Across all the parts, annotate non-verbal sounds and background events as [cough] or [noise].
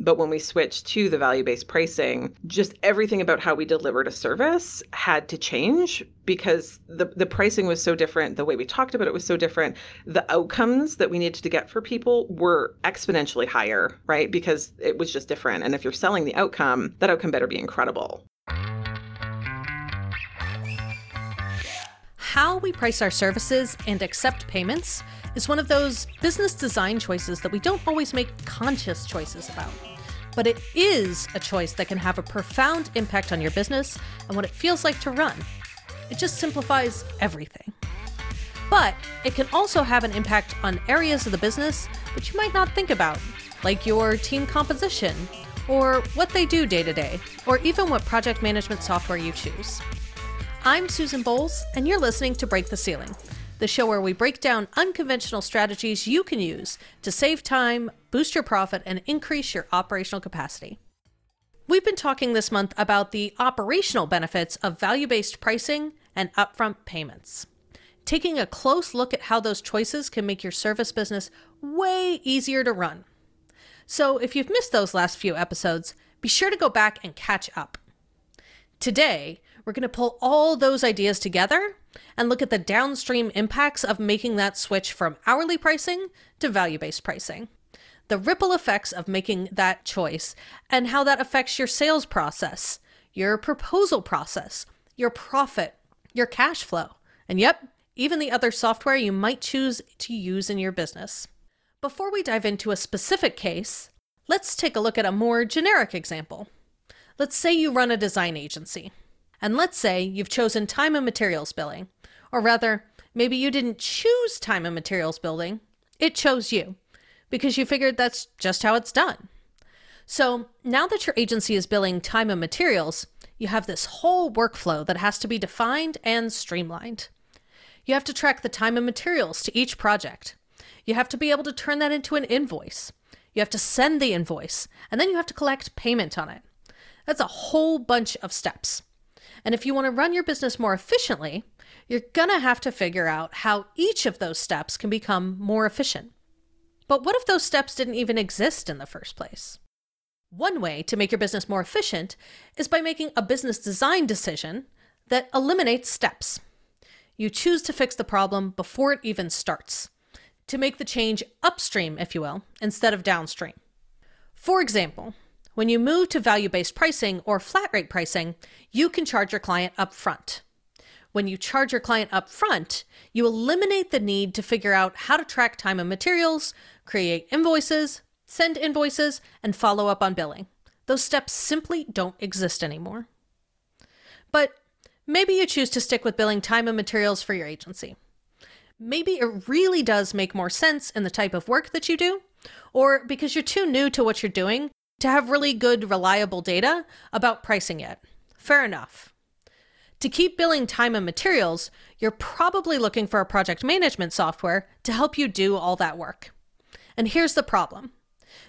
But when we switched to the value based pricing, just everything about how we delivered a service had to change because the, the pricing was so different. The way we talked about it was so different. The outcomes that we needed to get for people were exponentially higher, right? Because it was just different. And if you're selling the outcome, that outcome better be incredible. How we price our services and accept payments is one of those business design choices that we don't always make conscious choices about. But it is a choice that can have a profound impact on your business and what it feels like to run. It just simplifies everything. But it can also have an impact on areas of the business that you might not think about, like your team composition, or what they do day to day, or even what project management software you choose. I'm Susan Bowles, and you're listening to Break the Ceiling, the show where we break down unconventional strategies you can use to save time, boost your profit, and increase your operational capacity. We've been talking this month about the operational benefits of value based pricing and upfront payments. Taking a close look at how those choices can make your service business way easier to run. So, if you've missed those last few episodes, be sure to go back and catch up. Today, we're going to pull all those ideas together and look at the downstream impacts of making that switch from hourly pricing to value based pricing. The ripple effects of making that choice and how that affects your sales process, your proposal process, your profit, your cash flow, and yep, even the other software you might choose to use in your business. Before we dive into a specific case, let's take a look at a more generic example. Let's say you run a design agency. And let's say you've chosen time and materials billing. Or rather, maybe you didn't choose time and materials billing, it chose you because you figured that's just how it's done. So now that your agency is billing time and materials, you have this whole workflow that has to be defined and streamlined. You have to track the time and materials to each project. You have to be able to turn that into an invoice. You have to send the invoice, and then you have to collect payment on it. That's a whole bunch of steps. And if you want to run your business more efficiently, you're going to have to figure out how each of those steps can become more efficient. But what if those steps didn't even exist in the first place? One way to make your business more efficient is by making a business design decision that eliminates steps. You choose to fix the problem before it even starts, to make the change upstream, if you will, instead of downstream. For example, when you move to value based pricing or flat rate pricing, you can charge your client up front. When you charge your client up front, you eliminate the need to figure out how to track time and materials, create invoices, send invoices, and follow up on billing. Those steps simply don't exist anymore. But maybe you choose to stick with billing time and materials for your agency. Maybe it really does make more sense in the type of work that you do, or because you're too new to what you're doing to have really good, reliable data about pricing it. Fair enough. To keep billing time and materials, you're probably looking for a project management software to help you do all that work. And here's the problem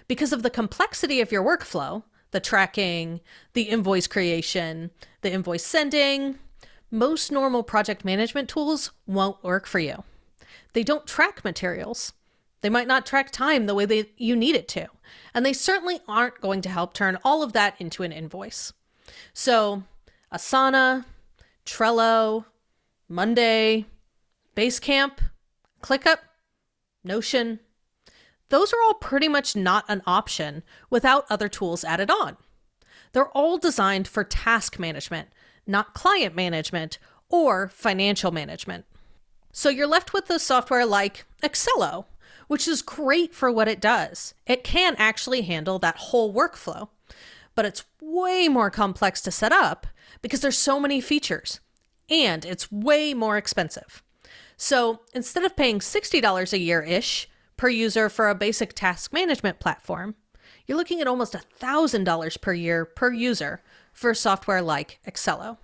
because of the complexity of your workflow, the tracking, the invoice creation, the invoice sending, most normal project management tools won't work for you. They don't track materials. They might not track time the way that you need it to. And they certainly aren't going to help turn all of that into an invoice. So, Asana, Trello, Monday, Basecamp, ClickUp, Notion, those are all pretty much not an option without other tools added on. They're all designed for task management, not client management or financial management. So you're left with the software like Accelo, which is great for what it does. It can actually handle that whole workflow, but it's way more complex to set up because there's so many features and it's way more expensive. So instead of paying $60 a year ish per user for a basic task management platform, you're looking at almost $1,000 per year per user for software like Accelo.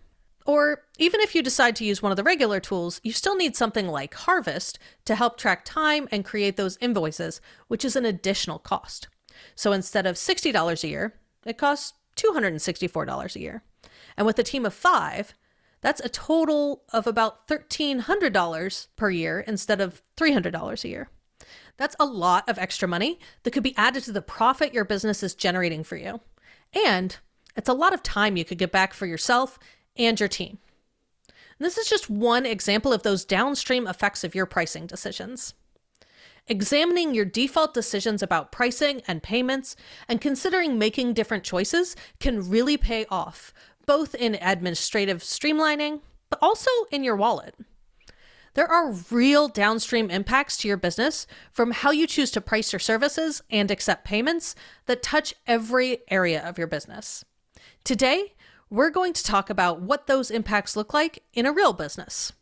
Or even if you decide to use one of the regular tools, you still need something like Harvest to help track time and create those invoices, which is an additional cost. So instead of $60 a year, it costs $264 a year. And with a team of five, that's a total of about $1,300 per year instead of $300 a year. That's a lot of extra money that could be added to the profit your business is generating for you. And it's a lot of time you could get back for yourself and your team. And this is just one example of those downstream effects of your pricing decisions. Examining your default decisions about pricing and payments and considering making different choices can really pay off, both in administrative streamlining, but also in your wallet. There are real downstream impacts to your business from how you choose to price your services and accept payments that touch every area of your business. Today, we're going to talk about what those impacts look like in a real business.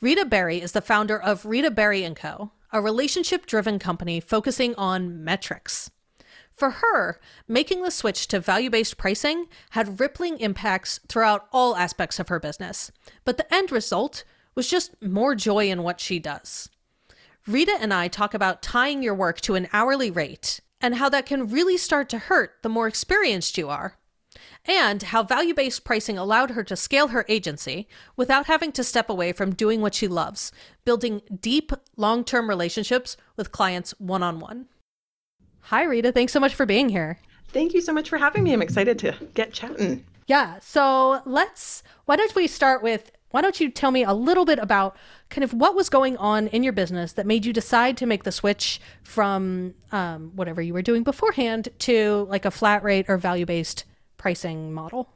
Rita Berry is the founder of Rita Berry & Co., a relationship-driven company focusing on metrics. For her, making the switch to value based pricing had rippling impacts throughout all aspects of her business, but the end result was just more joy in what she does. Rita and I talk about tying your work to an hourly rate and how that can really start to hurt the more experienced you are, and how value based pricing allowed her to scale her agency without having to step away from doing what she loves, building deep, long term relationships with clients one on one. Hi, Rita. Thanks so much for being here. Thank you so much for having me. I'm excited to get chatting. Yeah. So let's, why don't we start with why don't you tell me a little bit about kind of what was going on in your business that made you decide to make the switch from um, whatever you were doing beforehand to like a flat rate or value based pricing model?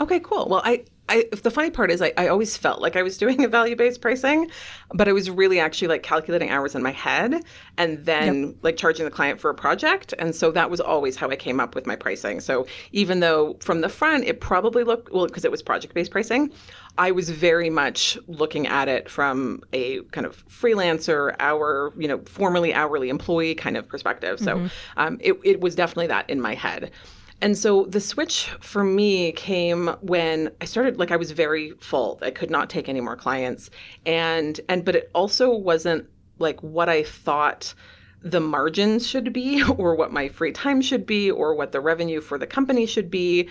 Okay, cool. Well, I, I the funny part is I, I always felt like I was [laughs] doing a value based pricing, but I was really actually like calculating hours in my head and then yep. like charging the client for a project. And so that was always how I came up with my pricing. So even though from the front it probably looked well because it was project based pricing, I was very much looking at it from a kind of freelancer, hour, you know, formerly hourly employee kind of perspective. So mm-hmm. um, it, it was definitely that in my head. And so the switch for me came when I started like I was very full. I could not take any more clients. And and but it also wasn't like what I thought the margins should be [laughs] or what my free time should be or what the revenue for the company should be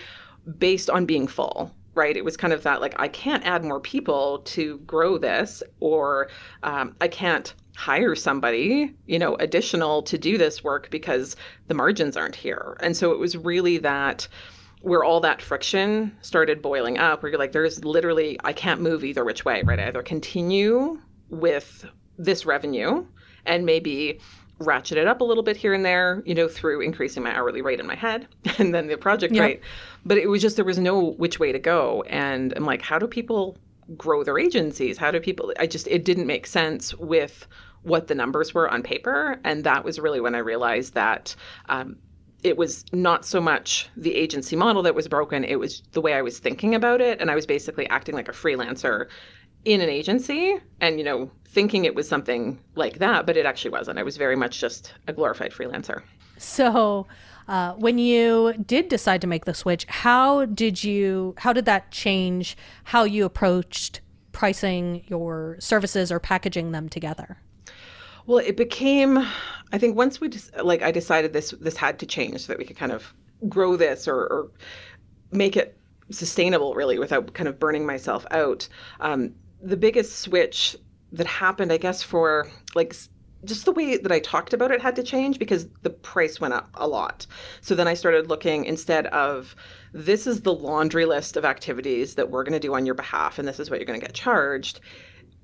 based on being full right? It was kind of that like, I can't add more people to grow this, or um, I can't hire somebody, you know, additional to do this work because the margins aren't here. And so it was really that where all that friction started boiling up, where you're like, there's literally, I can't move either which way, right? I either continue with this revenue and maybe ratchet it up a little bit here and there, you know, through increasing my hourly rate in my head [laughs] and then the project yep. rate. But it was just, there was no which way to go. And I'm like, how do people grow their agencies? How do people, I just, it didn't make sense with what the numbers were on paper. And that was really when I realized that. Um, it was not so much the agency model that was broken, it was the way I was thinking about it. And I was basically acting like a freelancer in an agency and, you know, thinking it was something like that, but it actually wasn't. I was very much just a glorified freelancer. So, uh, when you did decide to make the switch, how did you? How did that change how you approached pricing your services or packaging them together? Well, it became. I think once we just like I decided this this had to change so that we could kind of grow this or, or make it sustainable really without kind of burning myself out. Um, the biggest switch that happened, I guess, for like just the way that I talked about it had to change because the price went up a lot. So then I started looking instead of this is the laundry list of activities that we're going to do on your behalf and this is what you're going to get charged.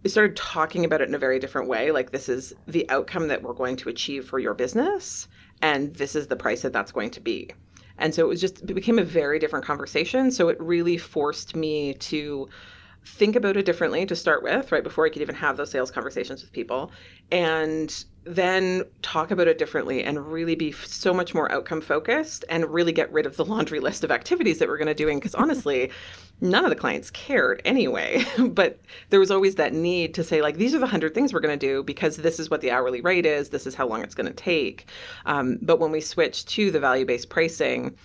I started talking about it in a very different way. Like, this is the outcome that we're going to achieve for your business, and this is the price that that's going to be. And so it was just, it became a very different conversation. So it really forced me to think about it differently to start with, right before I could even have those sales conversations with people, and then talk about it differently and really be so much more outcome focused and really get rid of the laundry list of activities that we're going to doing because honestly none of the clients cared anyway. [laughs] But there was always that need to say like these are the 100 things we're going to do because this is what the hourly rate is this is how long it's going to take. Um, but when we switched to the value-based pricing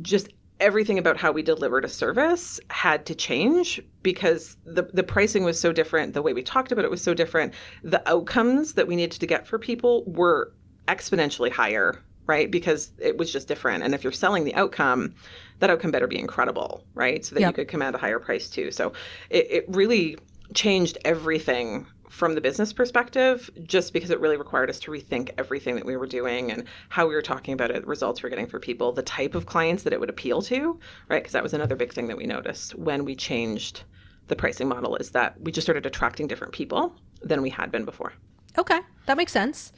just everything about how we delivered a service had to change because the, the pricing was so different the way we talked about it was so different. The outcomes that we needed to get for people were exponentially higher right? Because it was just different. And if you're selling the outcome that outcome better be incredible right? So that yep. you could command a higher price too. So it, it really changed everything from the business perspective, just because it really required us to rethink everything that we were doing and how we were talking about it, results we're getting for people, the type of clients that it would appeal to, right? Because that was another big thing that we noticed when we changed the pricing model is that we just started attracting different people than we had been before. Okay, that makes sense.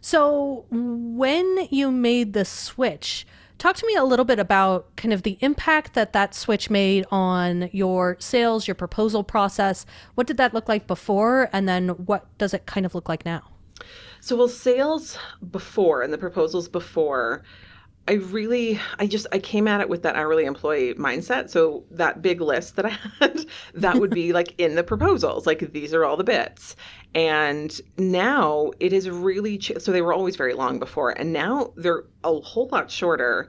So, when you made the switch, talk to me a little bit about kind of the impact that that switch made on your sales, your proposal process. What did that look like before? And then what does it kind of look like now? So, well, sales before and the proposals before I really, I just, I came at it with that hourly employee mindset. So that big list that I had, that would be [laughs] like in the proposals, like these are all the bits. And now it is really, ch- so they were always very long before, and now they're a whole lot shorter.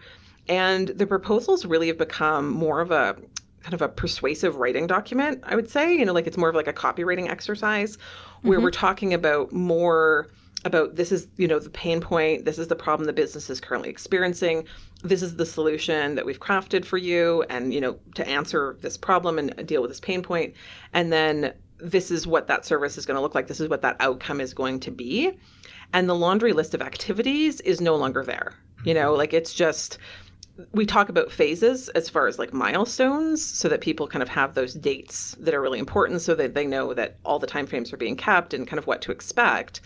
And the proposals really have become more of a kind of a persuasive writing document, I would say. You know, like it's more of like a copywriting exercise where mm-hmm. we're talking about more about this is you know the pain point this is the problem the business is currently experiencing this is the solution that we've crafted for you and you know to answer this problem and deal with this pain point and then this is what that service is going to look like this is what that outcome is going to be. And the laundry list of activities is no longer there you know mm-hmm. like it's just we talk about phases as far as like milestones so that people kind of have those dates that are really important so that they know that all the time frames are being kept and kind of what to expect.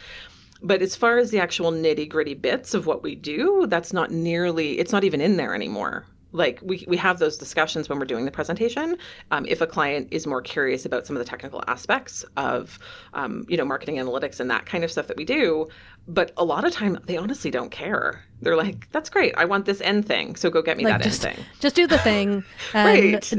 But as far as the actual nitty gritty bits of what we do, that's not nearly, it's not even in there anymore. Like we, we have those discussions when we're doing the presentation. Um, if a client is more curious about some of the technical aspects of, um, you know, marketing analytics and that kind of stuff that we do, but a lot of time they honestly don't care. They're like, "That's great. I want this end thing, so go get me like that just, end thing." Just do the thing, [laughs] and right.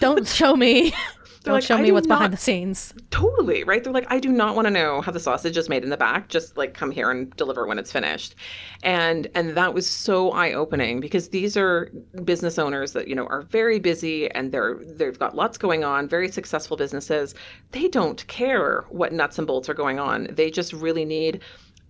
don't show me [laughs] don't like, show me what's not, behind the scenes. Totally, right? They're like, I do not want to know how the sausage is made in the back. Just like come here and deliver when it's finished. And and that was so eye-opening because these are business owners that, you know, are very busy and they're they've got lots going on, very successful businesses. They don't care what nuts and bolts are going on. They just really need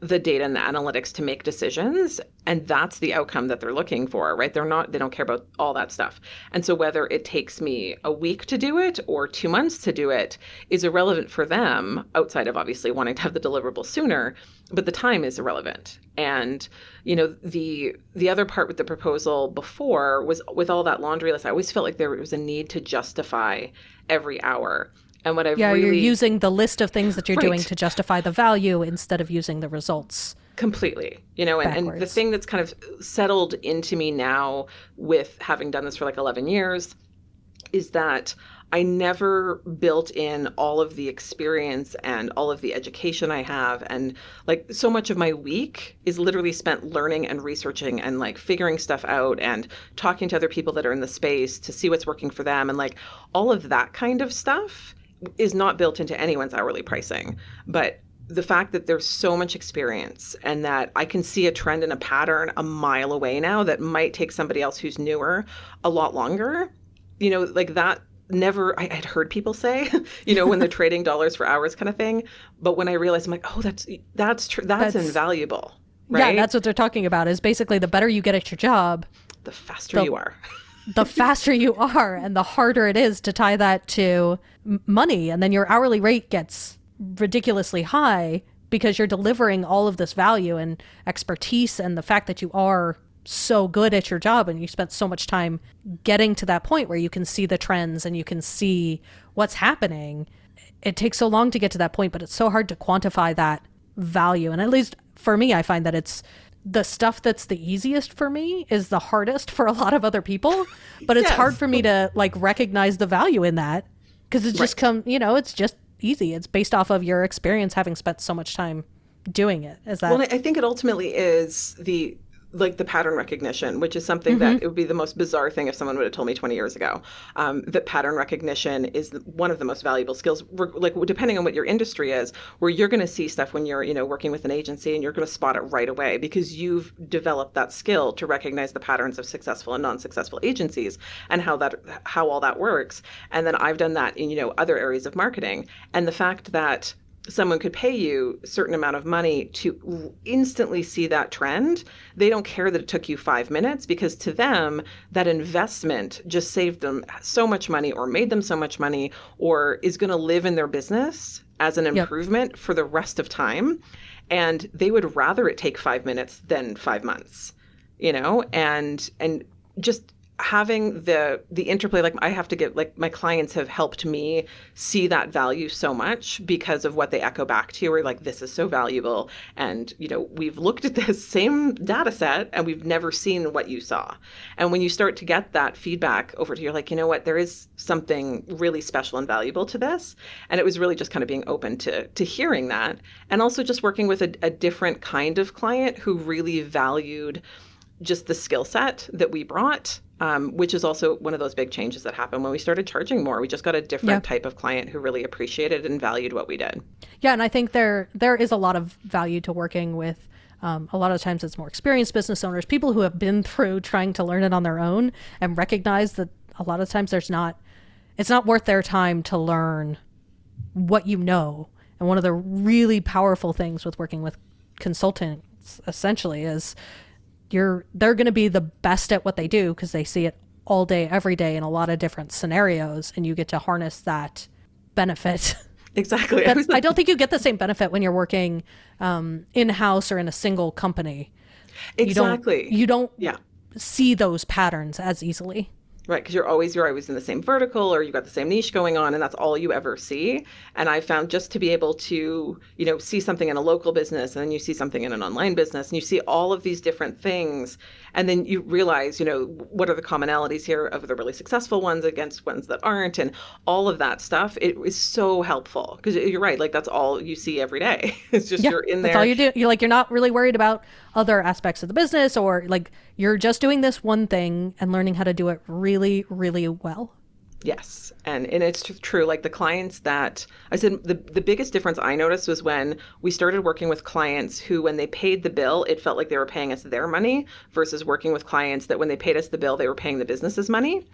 the data and the analytics to make decisions and that's the outcome that they're looking for right? They're not they don't care about all that stuff. And so whether it takes me a week to do it or 2 months to do it is irrelevant for them outside of obviously wanting to have the deliverable sooner but the time is irrelevant. And you know the the other part with the proposal before was with all that laundry list i always felt like there was a need to justify every hour and what I've yeah, really... you're using the list of things that you're right. doing to justify the value instead of using the results. Completely, you know, and, and the thing that's kind of settled into me now with having done this for like 11 years is that I never built in all of the experience and all of the education I have. And like so much of my week is literally spent learning and researching and like figuring stuff out and talking to other people that are in the space to see what's working for them. And like all of that kind of stuff is not built into anyone's hourly pricing. But the fact that there's so much experience and that I can see a trend and a pattern a mile away now that might take somebody else who's newer a lot longer, you know, like that never I had heard people say, [laughs] you know, when they're [laughs] trading dollars for hours kind of thing. But when I realized I'm like, oh, that's that's true that's, that's invaluable. Right? Yeah, that's what they're talking about. Is basically the better you get at your job, the faster the, you are. the faster you are and the harder it is to tie that to money and then your hourly rate gets ridiculously high because you're delivering all of this value and expertise and the fact that you are so good at your job and you spent so much time getting to that point where you can see the trends and you can see what's happening. It takes so long to get to that point but it's so hard to quantify that value. And at least for me i find that it's the stuff that's the easiest for me is the hardest for a lot of other people but it's yes. hard for me to like recognize the value in that because it's just right. come you know it's just easy it's based off of your experience having spent so much time doing it is that well i think it ultimately is the like the pattern recognition, which is something mm-hmm. that it would be the most bizarre thing if someone would have told me 20 years ago. Um, that pattern recognition is one of the most valuable skills. Like depending on what your industry is, where you're going to see stuff when you're you know working with an agency and you're going to spot it right away because you've developed that skill to recognize the patterns of successful and non-successful agencies and how that how all that works. And then I've done that in you know other areas of marketing, and the fact that someone could pay you a certain amount of money to instantly see that trend, they don't care that it took you five minutes because to them, that investment just saved them so much money or made them so much money or is going to live in their business as an improvement yep. for the rest of time. And they would rather it take five minutes than five months, you know, and, and just having the the interplay like i have to get like my clients have helped me see that value so much because of what they echo back to you we're like this is so valuable. And you know we've looked at [laughs] this same data set and we've never seen what you saw. And when you start to get that feedback over to you're like you know what? There is something really special and valuable to this. And it was really just kind of being open to to hearing that. And also just working with a, a different kind of client who really valued just the skill set that we brought um, which is also one of those big changes that happened when we started charging more. We just got a different yeah. type of client who really appreciated and valued what we did. Yeah, and I think there there is a lot of value to working with. Um, a lot of times, it's more experienced business owners, people who have been through trying to learn it on their own, and recognize that a lot of times there's not, it's not worth their time to learn what you know. And one of the really powerful things with working with consultants, essentially, is you're they're going to be the best at what they do because they see it all day every day in a lot of different scenarios and you get to harness that benefit. [laughs] Exactly. I, I, don't think you get the same benefit when you're working um, in-house or in a single company. Exactly you don't, you don't yeah. see those patterns as easily right because you're always you're always in the same vertical or you got the same niche going on and that's all you ever see. And i found just to be able to you know see something in a local business and then you see something in an online business and you see all of these different things and then you realize you know what are the commonalities here of the really successful ones against ones that aren't and all of that stuff. It is so helpful because you're right like that's all you see every day. [laughs] It's just yeah, you're in there. that's all you do. You're like you're not really worried about other aspects of the business or like you're just doing this one thing and learning how to do it really really well Yes. And and it's true. Like the clients that I said the, the biggest difference I noticed was when we started working with clients who when they paid the bill, it felt like they were paying us their money versus working with clients that when they paid us the bill, they were paying the business's money.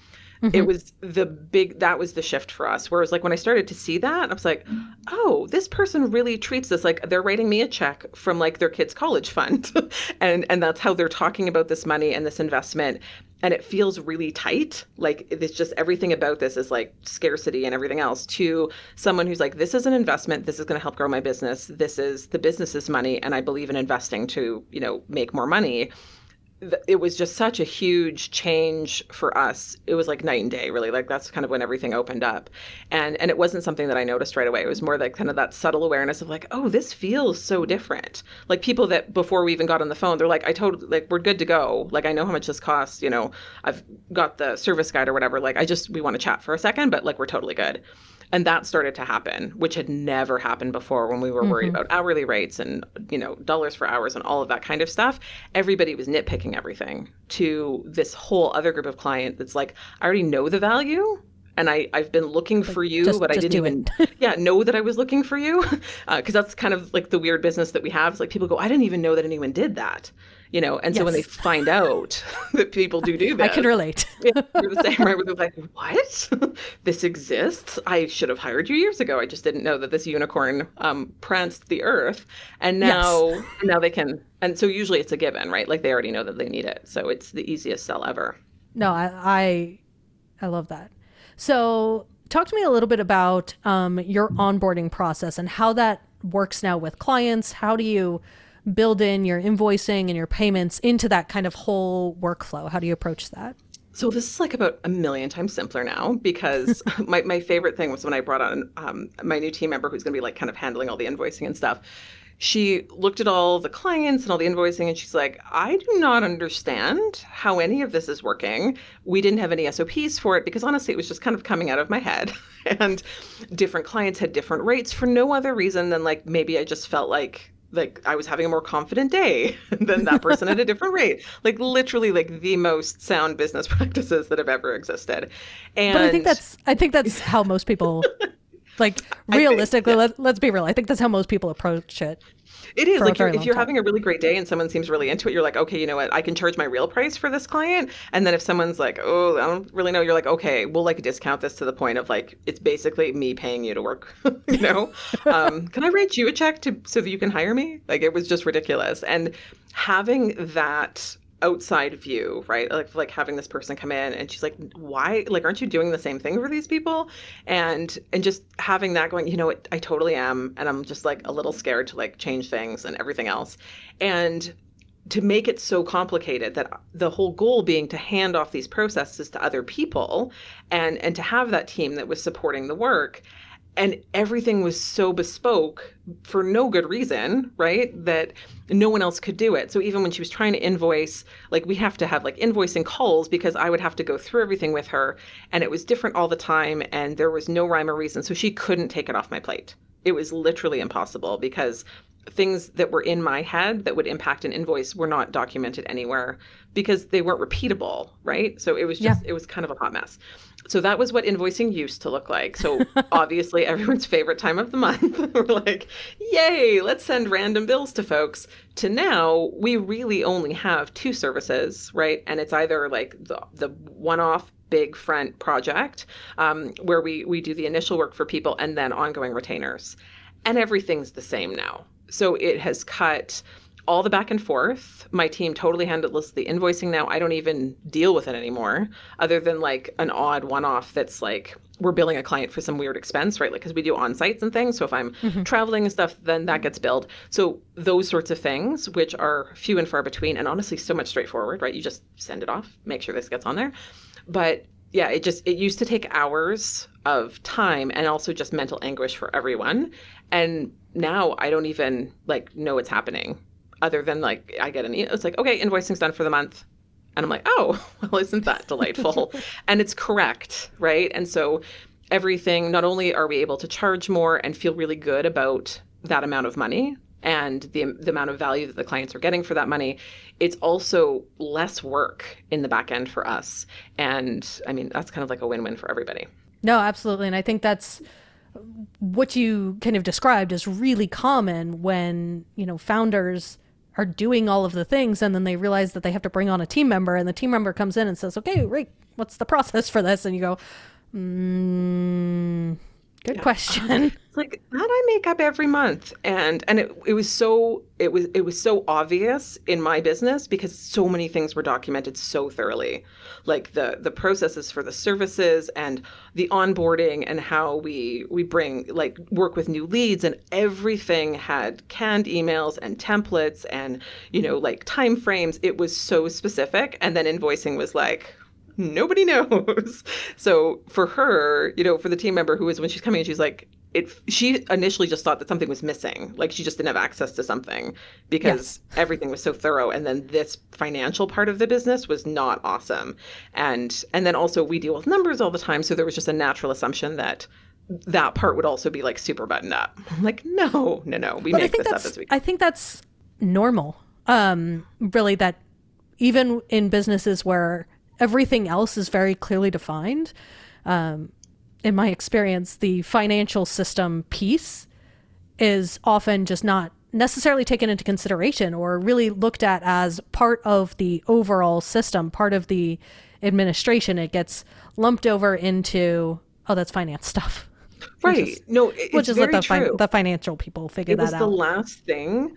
Mm-hmm. It was the big that was the shift for us. Whereas like when I started to see that, I was like, oh, this person really treats this like they're writing me a check from like their kid's college fund. [laughs] and and that's how they're talking about this money and this investment and it feels really tight like it's just everything about this is like scarcity and everything else to someone who's like this is an investment this is going to help grow my business this is the business's money and i believe in investing to you know make more money it was just such a huge change for us. It was like night and day, really. Like that's kind of when everything opened up, and and it wasn't something that I noticed right away. It was more like kind of that subtle awareness of like, oh, this feels so different. Like people that before we even got on the phone, they're like, I totally like we're good to go. Like I know how much this costs. You know, I've got the service guide or whatever. Like I just we want to chat for a second, but like we're totally good. And that started to happen, which had never happened before when we were mm-hmm. worried about hourly rates and, you know, dollars for hours and all of that kind of stuff. Everybody was nitpicking everything to this whole other group of client that's like, I already know the value and I, I've been looking for you, just, but I didn't even [laughs] yeah know that I was looking for you because [laughs] uh, that's kind of like the weird business that we have. It's like people go, I didn't even know that anyone did that you know and yes. so when they find out [laughs] that people do do that i can relate. [laughs] yeah, you're the same right they're like what? [laughs] This exists? I should have hired you years ago. I just didn't know that this unicorn um, pranced the earth. And now yes. now they can and so usually it's a given right? Like they already know that they need it. So it's the easiest sell ever. No i i, I love that. So talk to me a little bit about um, your onboarding process and how that works now with clients. How do you build in your invoicing and your payments into that kind of whole workflow? How do you approach that? So this is like about a million times simpler now because [laughs] [laughs] my, my favorite thing was when I brought on um, my new team member who's going to be like kind of handling all the invoicing and stuff. She looked at all the clients and all the invoicing and she's like, I do not understand how any of this is working. We didn't have any SOPs for it because honestly, it was just kind of coming out of my head. [laughs] and different clients had different rates for no other reason than like maybe I just felt like like I was having a more confident day [laughs] than that person at a [laughs] different rate. Like literally like the most sound business [laughs] practices that have ever existed. And But I think that's I think that's how most people Like realistically, think, yeah. let, let's be real. I think that's how most people approach it. It is like you're, if you're time. having a really great day and someone seems really into it, you're like, okay, you know what? I can charge my real price for this client. And then if someone's like, oh, I don't really know, you're like, okay, we'll like discount this to the point of like it's basically me paying you to work. [laughs] you know, um, can I write you a check to so that you can hire me? Like it was just ridiculous. And having that outside view, right? Like like having this person come in and she's like, "Why? Like, aren't you doing the same thing for these people?" And and just having that going, you know? I totally am, and I'm just like a little scared to like change things and everything else, and to make it so complicated that the whole goal being to hand off these processes to other people and and to have that team that was supporting the work and everything was so bespoke for no good reason right that no one else could do it. So even when she was trying to invoice like we have to have like invoicing calls because i would have to go through everything with her and it was different all the time and there was no rhyme or reason so she couldn't take it off my plate. It was literally impossible because things that were in my head that would impact an invoice were not documented anywhere because they weren't repeatable right so it was just yeah. it was kind of a hot mess so that was what invoicing used to look like. So [laughs] obviously everyone's favorite time of the month. [laughs] We're like, yay, let's send random bills to folks. To now, we really only have two services, right? And it's either like the, the one-off big front project um, where we we do the initial work for people and then ongoing retainers. And everything's the same now. So it has cut all the back and forth. My team totally handles the invoicing now. I don't even deal with it anymore, other than like an odd one off that's like we're billing a client for some weird expense, right? Like, because we do on sites and things. So if I'm mm-hmm. traveling and stuff, then that gets billed. So those sorts of things, which are few and far between, and honestly, so much straightforward, right? You just send it off, make sure this gets on there. But yeah, it just, it used to take hours of time and also just mental anguish for everyone. And now I don't even like know what's happening other than like I get an email. It's like, okay, invoicing's done for the month. And I'm like, oh, [laughs] well, isn't that delightful? [laughs] and it's correct, right? And so everything, not only are we able to charge more and feel really good about that amount of money and the, um, the amount of value that the clients are getting for that money, it's also less work in the back end for us. And I mean, that's kind of like a win win for everybody. No, absolutely. And I think that's what you kind of described is really common when, you know, founders are doing all of the things and then they realize that they have to bring on a team member and the team member comes in and says okay Rick, what's the process for this? And you go mm, good yeah. question. [laughs] Like that I make up every month. And and it, it was so it was it was so obvious in my business because so many things were documented so thoroughly. Like the the processes for the services and the onboarding and how we we bring like work with new leads and everything had canned emails and templates and you know like time frames it was so specific. And then invoicing was like nobody [laughs] knows. So for her, you know, for the team member who is when she's coming, she's like, it she initially just thought that something was missing. Like she just didn't have access to something because yes. [laughs] everything was so thorough. And then this financial part of the business was not awesome. And and then also we deal with numbers all the time. So there was just a natural assumption that that part would also be like super buttoned up. [laughs] I'm like no no no. We but make this up as we I think that's normal. Um really that even in businesses where everything else is very clearly defined um in my experience, the financial system piece is often just not necessarily taken into consideration or really looked at as part of the overall system, part of the administration. It gets lumped over into, oh, that's finance stuff. [laughs] Right. Is, no, it's which is what the, the financial people figure that out. It was the last thing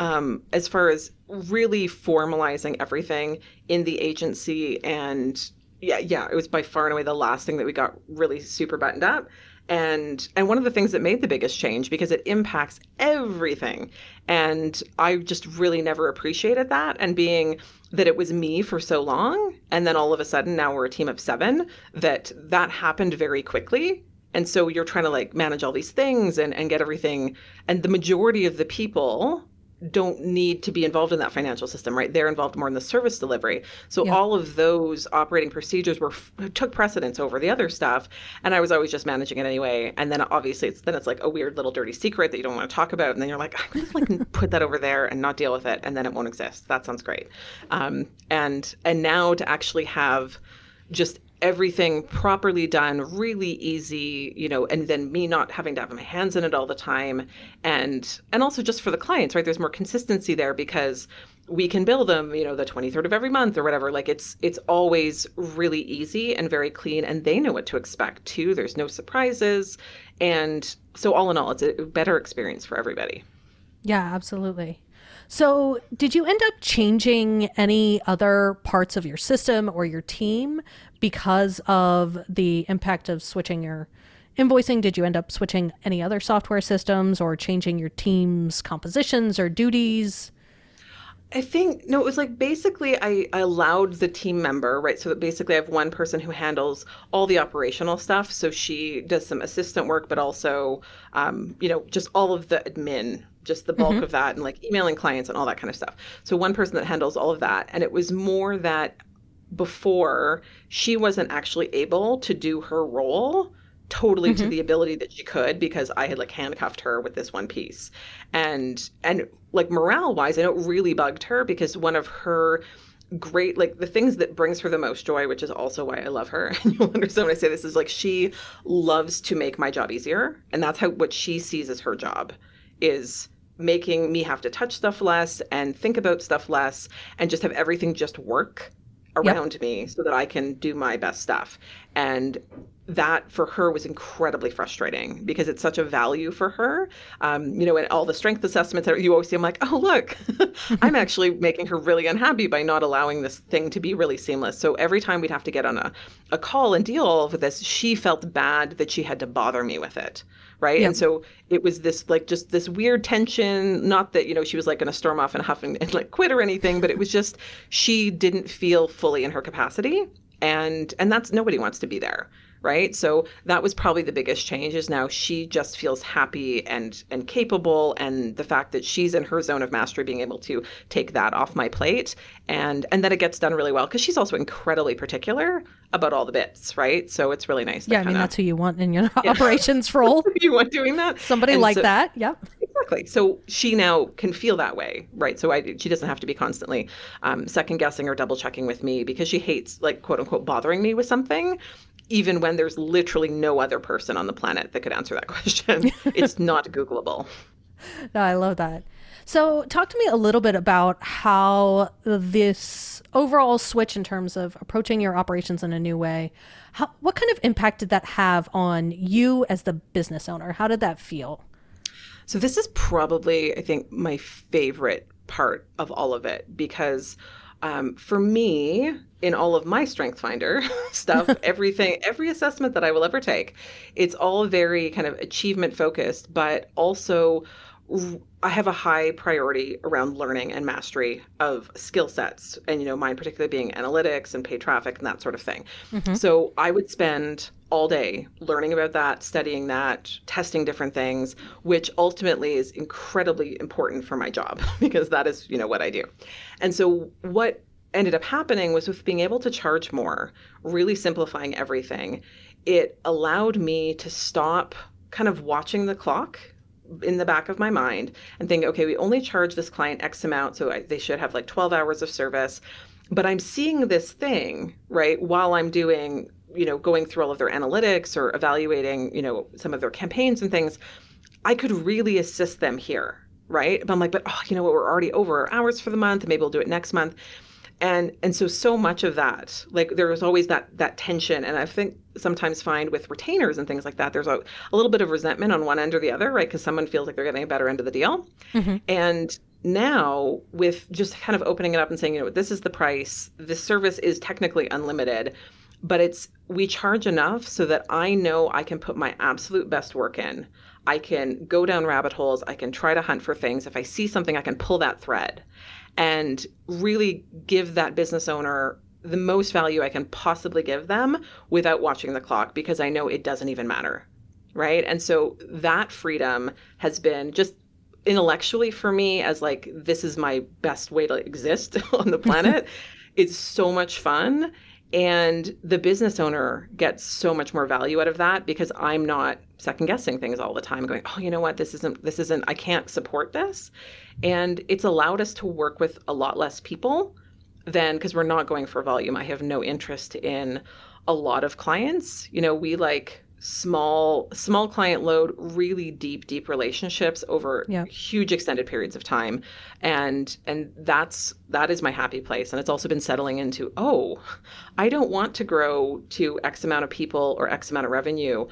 um, as far as really formalizing everything in the agency and yeah, yeah, it was by far and away the last thing that we got really super buttoned up. And and one of the things that made the biggest change because it impacts everything. And I just really never appreciated that. And being that it was me for so long, and then all of a sudden now we're a team of seven, that that happened very quickly. And so you're trying to like manage all these things and, and get everything. And the majority of the people don't need to be involved in that financial system, right? They're involved more in the service delivery. So yeah. all of those operating procedures were took precedence over the other stuff, and I was always just managing it anyway. And then obviously, it's, then it's like a weird little dirty secret that you don't want to talk about, and then you're like, I'm gonna like put that over there and not deal with it, and then it won't exist. That sounds great. Um, and and now to actually have just everything properly done, really easy, you know, and then me not having to have my hands in it all the time. And and also just for the clients, right? There's more consistency there because we can bill them, you know, the 23rd of every month or whatever. Like it's it's always really easy and very clean and they know what to expect too. There's no surprises. And so all in all, it's a better experience for everybody. Yeah, absolutely. So, did you end up changing any other parts of your system or your team because of the impact of switching your invoicing? Did you end up switching any other software systems or changing your team's compositions or duties? I think no, it was like basically I, I allowed the team member, right? So that basically I have one person who handles all the operational stuff. So she does some assistant work, but also, um, you know, just all of the admin, just the bulk mm-hmm. of that, and like emailing clients and all that kind of stuff. So one person that handles all of that, and it was more that before she wasn't actually able to do her role totally mm-hmm. to the ability that she could because I had like handcuffed her with this one piece. And and like morale wise, I know it really bugged her because one of her great like the things that brings her the most joy, which is also why I love her. [laughs] And you'll understand when I say this is like she loves to make my job easier. And that's how what she sees as her job is making me have to touch stuff less and think about stuff less and just have everything just work around yep. me so that I can do my best stuff. And that for her was incredibly frustrating because it's such a value for her. Um, you know, and all the strength assessments that you always see, I'm like, oh, look, [laughs] I'm actually making her really unhappy by not allowing this thing to be really seamless. So every time we'd have to get on a, a call and deal with this, she felt bad that she had to bother me with it right? Yep. And so it was this like just this weird tension. Not that you know she was like going to storm off and huff and, and like quit or anything, but it was just she didn't feel fully in her capacity, and and that's nobody wants to be there right? So that was probably the biggest change is now she just feels happy and and capable and the fact that she's in her zone of mastery being able to take that off my plate. And and then it gets done really well because she's also incredibly particular about all the bits right? So it's really nice yeah i mean that's who you want in your [laughs] yeah. [laughs] operations role. [laughs] You want doing that? Somebody and like so, that yeah. Exactly. So she now can feel that way right? So I, she doesn't have to be constantly um, second guessing or double checking with me because she hates like quote unquote bothering me with something even when there's literally no other person on the planet that could answer that [laughs] question. it's not Googleable. [laughs] No, I love that. So, talk to me a little bit about how this overall switch in terms of approaching your operations in a new way, how, what kind of impact did that have on you as the business owner? How did that feel? So, this is probably, I think, my favorite part of all of it because um, for me, in all of my Strength Finder [laughs] stuff, [laughs] everything, every assessment that I will ever take, it's all very kind of achievement focused, but also I have a high priority around learning and mastery of skill sets, and you know, mine particularly being analytics and paid traffic and that sort of thing. Mm-hmm. So I would spend all day learning about that, studying that, testing different things, which ultimately is incredibly important for my job [laughs] because that is, you know, what I do. And so what ended up happening was with being able to charge more, really simplifying everything, it allowed me to stop kind of watching the clock in the back of my mind and think, okay, we only charge this client X amount, so I, they should have like 12 hours of service. But I'm seeing this thing, right, while I'm doing you know, going through all of their analytics or evaluating, you know, some of their campaigns and things, I could really assist them here, right? But I'm like, but oh, you know what, we're already over our hours for the month, maybe we'll do it next month. And and so so much of that, like there was always that that tension. And I think sometimes find with retainers and things like that, there's a, a little bit of resentment on one end or the other, right? Because someone feels like they're getting a better end of the deal. Mm-hmm. And now with just kind of opening it up and saying, you know, this is the price, this service is technically unlimited but it's we charge enough so that I know I can put my absolute best work in. I can go down rabbit holes. I can try to hunt for things. If I see something, I can pull that thread and really give that business owner the most value I can possibly give them without watching the clock because I know it doesn't even matter. Right. And so that freedom has been just intellectually for me as like, this is my best way to exist [laughs] on the [laughs] planet. it's so much fun and the business owner gets so much more value out of that because I'm not second guessing things all the time, going, oh, you know what, this isn't, this isn't, I can't support this. And it's allowed us to work with a lot less people then because we're not going for volume, I have no interest in a lot of clients. You know, we like small small client load really deep deep relationships over yeah. huge extended periods of time and and that's that is my happy place and it's also been settling into oh i don't want to grow to x amount of people or x amount of revenue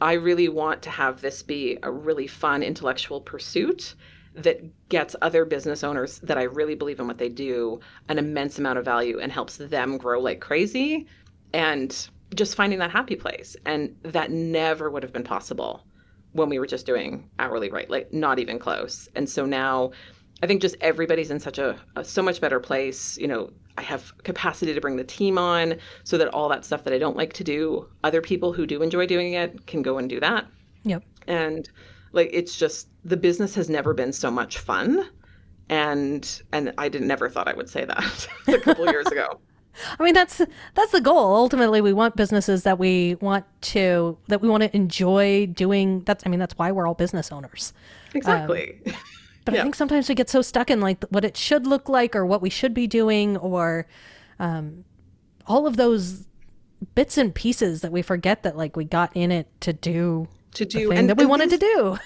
i really want to have this be a really fun intellectual pursuit that gets other business owners that i really believe in what they do an immense amount of value and helps them grow like crazy and just finding that happy place. And that never would have been possible when we were just doing hourly rate, like not even close. And so now I think just everybody's in such a, a, so much better place. You know, I have capacity to bring the team on so that all that stuff that I don't like to do, other people who do enjoy doing it can go and do that. Yep. And like it's just the business has never been so much fun. And and I didn't never thought I would say that [laughs] a couple years ago. [laughs] I mean that's that's the goal. Ultimately, we want businesses that we want to that we want to enjoy doing. That's I mean that's why we're all business owners. Exactly. Um, but yeah. I think sometimes we get so stuck in like what it should look like or what we should be doing or um, all of those bits and pieces that we forget that like we got in it to do to do and that we wanted to do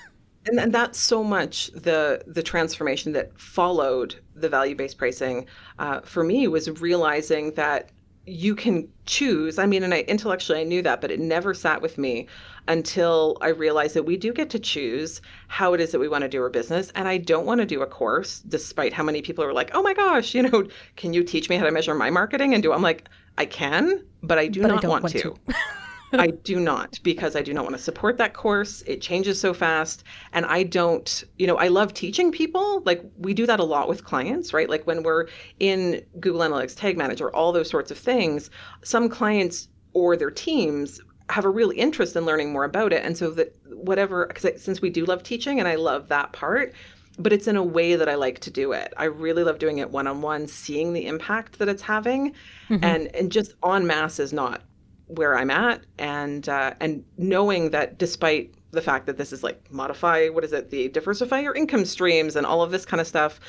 and, and that's so much the the transformation that followed the value based pricing uh, for me was realizing that you can choose. I mean, and I intellectually I knew that, but it never sat with me until I realized that we do get to choose how it is that we want to do our business. And I don't want to do a course, despite how many people are like, "Oh my gosh, you know, can you teach me how to measure my marketing?" And do I'm like, I can, but I do but not I want, want, to. to. [laughs] I do not because I do not want to support that course. It changes so fast. And I don't, you know, I love teaching people. Like we do that a lot with clients, right? Like when we're in Google Analytics Tag Manager, all those sorts of things, some clients or their teams have a real interest in learning more about it. And so that whatever, because since we do love teaching and I love that part, but it's in a way that I like to do it. I really love doing it one on one, seeing the impact that it's having, mm-hmm. and and just en masse is not where I'm at, and uh, and knowing that despite the fact that this is like modify, what is it, the diversify your income streams and all of this kind of stuff.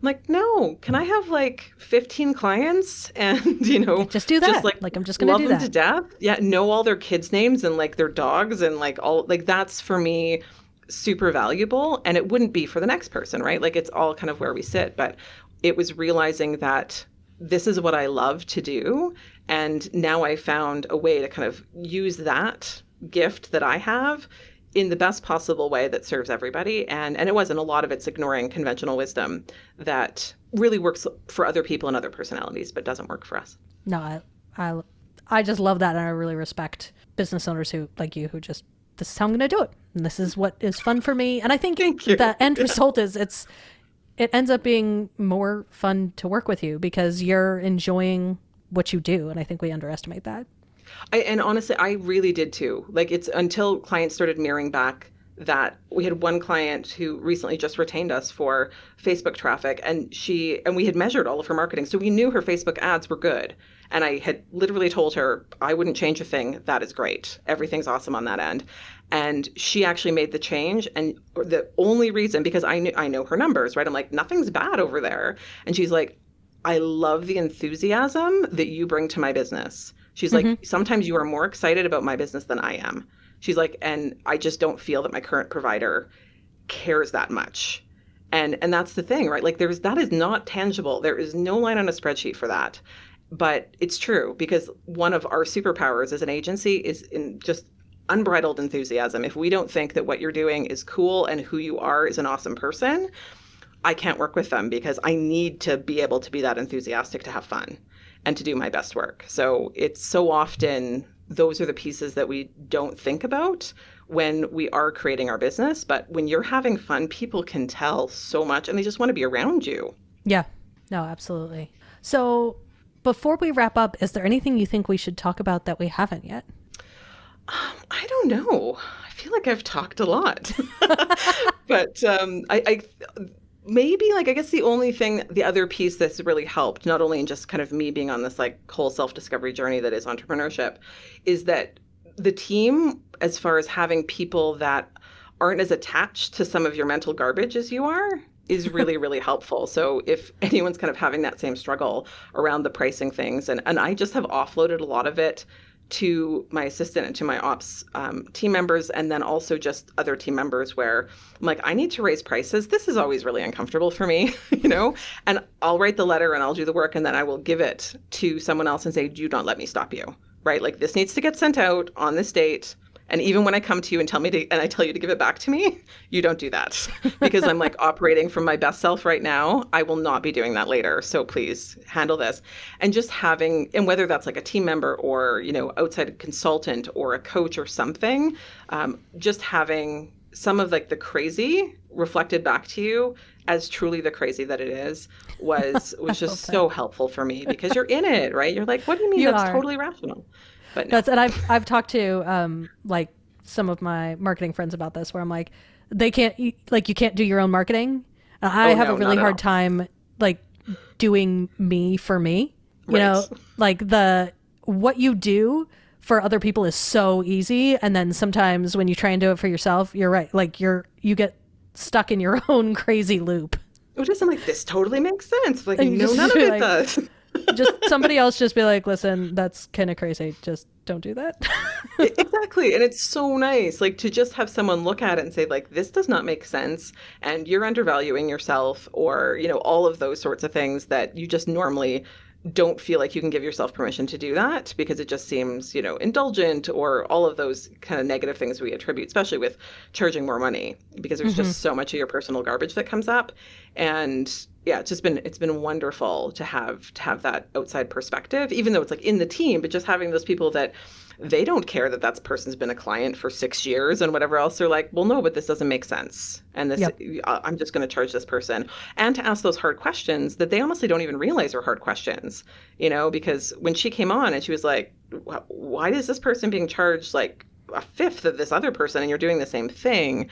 I'm like, no, can I have like 15 clients [laughs] and, you know, just do that. Just like, like I'm just going to do them to death. Yeah. Know all their kids' names and like their dogs and like all, like that's for me super valuable. And it wouldn't be for the next person, right? Like it's all kind of where we sit. But it was realizing that this is what I love to do. And now I found a way to kind of use that gift that I have in the best possible way that serves everybody. And and it wasn't a lot of it's ignoring conventional wisdom that really works for other people and other personalities, but doesn't work for us. No, I I, I just love that and I really respect business owners who like you who just this is how I'm gonna do it. And this is what is fun for me. And I think the end result is it's it ends up being more fun to work with you because you're enjoying what you do and i think we underestimate that. I, and honestly i really did too. Like it's until clients started mirroring back that we had one client who recently just retained us for facebook traffic and she and we had measured all of her marketing so we knew her facebook ads were good. And i had literally told her i wouldn't change a thing. That is great. Everything's awesome on that end and she actually made the change and the only reason because i knew i know her numbers right i'm like nothing's bad over there and she's like I love the enthusiasm that you bring to my business. She's mm-hmm. like, sometimes you are more excited about my business than I am. She's like, and I just don't feel that my current provider cares that much. And and that's the thing, right? Like there's that is not tangible. There is no line on a spreadsheet for that. But it's true because one of our superpowers as an agency is in just unbridled enthusiasm. If we don't think that what you're doing is cool and who you are is an awesome person, I can't work with them because I need to be able to be that enthusiastic to have fun and to do my best work. So it's so often those are the pieces that we don't think about when we are creating our business. But when you're having fun, people can tell so much and they just want to be around you. Yeah, no, absolutely. So before we wrap up, is there anything you think we should talk about that we haven't yet? Um, I don't know. I feel like I've talked a lot, [laughs] but um, I, I maybe like i guess the only thing the other piece that's really helped not only in just kind of me being on this like whole self-discovery journey that is entrepreneurship is that the team as far as having people that aren't as attached to some of your mental garbage as you are is [laughs] really really helpful so if anyone's kind of having that same struggle around the pricing things and and i just have offloaded a lot of it to my assistant and to my ops um, team members, and then also just other team members where I'm like, I need to raise prices. This is always really uncomfortable for me, [laughs] you know? And I'll write the letter and I'll do the work, and then I will give it to someone else and say, Do not let me stop you, right? Like, this needs to get sent out on this date. And even when I come to you and tell me to, and I tell you to give it back to me, you don't do that [laughs] because I'm like operating from my best self right now. I will not be doing that later. So please handle this. And just having, and whether that's like a team member or, you know, outside consultant or a coach or something, um, just having some of like the crazy reflected back to you as truly the crazy that it is was [laughs] was just so helpful for me because you're in it, right? You're like, what do you mean You that's are. totally rational? But no. That's and I've I've talked to um like some of my marketing friends about this where I'm like they can't you- like you can't do your own marketing. And I Oh, have no, a really hard all. time like doing me for me. You know, like the what you do for other people is so easy and then sometimes when you try and do it for yourself, you're right. Like you're you get stuck in your [laughs] own crazy loop. It I'm like, this totally makes sense. Like, you no, none of it like- does. Just somebody else just be like, "Listen, that's kind of crazy. Just don't do that." exactly. And it's so nice, like to just have someone look at it and say, like, this does not make sense. And you're undervaluing yourself, or, you know, all of those sorts of things that you just normally don't feel like you can give yourself permission to do that because it just seems, you know, indulgent or all of those kind of negative things we attribute, especially with charging more money because there's just mm-hmm. so much of your personal garbage that comes up. And yeah, it's just been it's been wonderful to have to have that outside perspective, even though it's like in the team, but just having those people that they don't care that that person's been a client for six years and whatever else. They're like, well, no, but this doesn't make sense, and this Yep. I'm just going to charge this person, and to ask those hard questions that they honestly don't even realize are hard questions, you know, because when she came on and she was like, why is this person being charged like a fifth of this other person, and you're doing the same thing?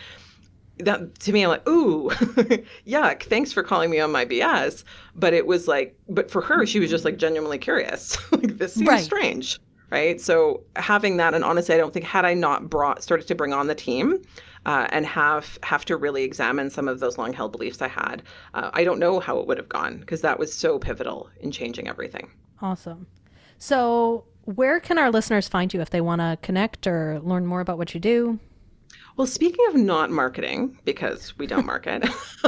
That to me, I'm like, ooh, [laughs] yuck. Thanks for calling me on my BS. But it was like, but for her, she was just like genuinely curious. [laughs] like, this seems Right. strange. Right. So having that, and honestly, I don't think had I not brought started to bring on the team uh, and have have to really examine some of those long held beliefs I had, uh, I don't know how it would have gone because that was so pivotal in changing everything. Awesome. So, where can our listeners find you if they want to connect or learn more about what you do? Well, speaking of not marketing, because we don't [laughs] market,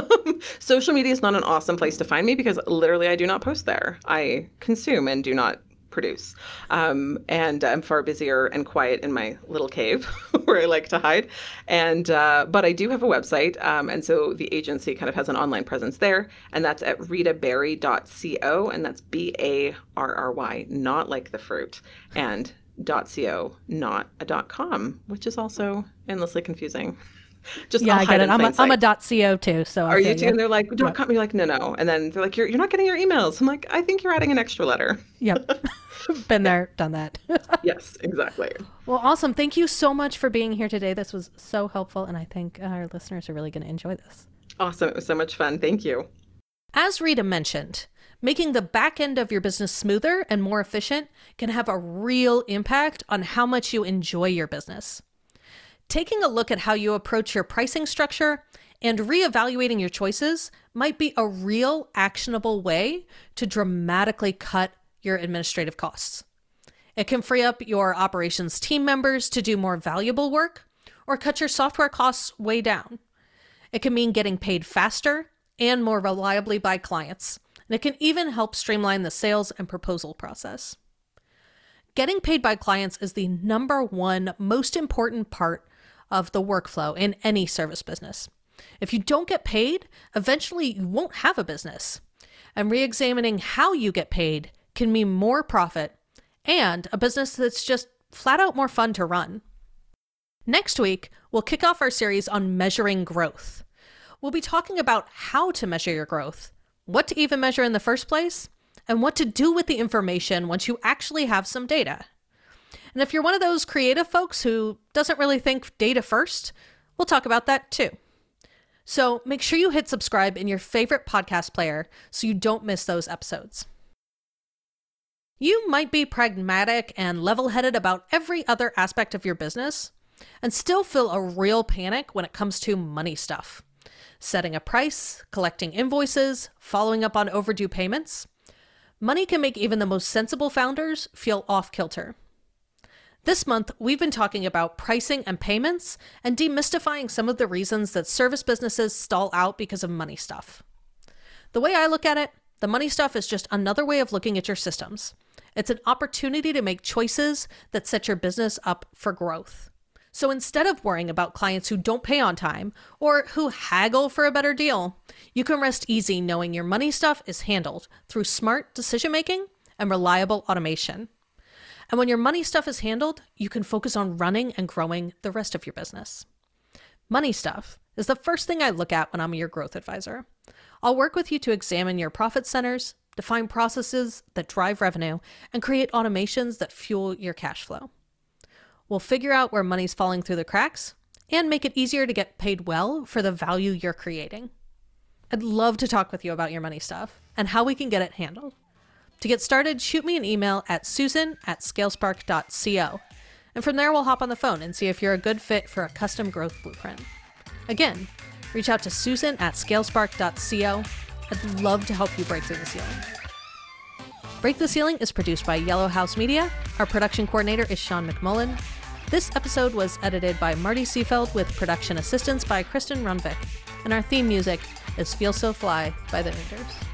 [laughs] social media is not an awesome place to find me because literally I do not post there. I consume and do not produce. Um, and I'm far busier and quiet in my little cave [laughs] where I like to hide. And uh, but I do have a website, um, and so the agency kind of has an online presence there, and that's at ritabarry.co, and that's B A R R Y, not like the fruit, and .co, not a dot .com, which is also endlessly confusing. [laughs] Just Yeah, I'll i get it. I'm a, plain I'm a dot .co too, so I Are you feel too? And they're like, "Dot com." You're like, "No, no." And then they're like, "You're you're not getting your emails." I'm like, "I think you're adding an extra letter." Yep. [laughs] [laughs] Been there, done that. yes, exactly. well, awesome. Thank you so much for being here today. This was so helpful, and I think our listeners are really going to enjoy this. Awesome. It was so much fun. Thank you. As Rita mentioned, making the back end of your business smoother and more efficient can have a real impact on how much you enjoy your business. Taking a look at how you approach your pricing structure and reevaluating your choices might be a real actionable way to dramatically cut your administrative costs. It can free up your operations team members to do more valuable work or cut your software costs way down. It can mean getting paid faster and more reliably by clients. And it can even help streamline the sales and proposal process. Getting paid by clients is the number one most important part of the workflow in any service business. If you don't get paid, eventually you won't have a business. And re examining how you get paid can mean more profit and a business that's just flat out more fun to run. Next week, we'll kick off our series on measuring growth. We'll be talking about how to measure your growth, what to even measure in the first place, and what to do with the information once you actually have some data. And if you're one of those creative folks who doesn't really think data first, we'll talk about that too. So make sure you hit subscribe in your favorite podcast player so you don't miss those episodes. You might be pragmatic and level headed about every other aspect of your business and still feel a real panic when it comes to money stuff. Setting a price, collecting invoices, following up on overdue payments. Money can make even the most sensible founders feel off kilter. This month, we've been talking about pricing and payments and demystifying some of the reasons that service businesses stall out because of money stuff. The way I look at it, the money stuff is just another way of looking at your systems. It's an opportunity to make choices that set your business up for growth. So instead of worrying about clients who don't pay on time or who haggle for a better deal, you can rest easy knowing your money stuff is handled through smart decision making and reliable automation. And when your money stuff is handled, you can focus on running and growing the rest of your business. Money stuff is the first thing I look at when I'm your growth advisor. I'll work with you to examine your profit centers, define processes that drive revenue, and create automations that fuel your cash flow. We'll figure out where money's falling through the cracks and make it easier to get paid well for the value you're creating. I'd love to talk with you about your money stuff and how we can get it handled. To get started, shoot me an email at susan at scalespark.co. And from there, we'll hop on the phone and see if you're a good fit for a custom growth blueprint. Again, reach out to susan at scalespark.co. I'd love to help you break through the ceiling. Break the Ceiling is produced by Yellow House Media. Our production coordinator is Sean McMullen. This episode was edited by Marty Seafeld with production assistance by Kristen Runvik. And our theme music is Feel So Fly by the Neuters.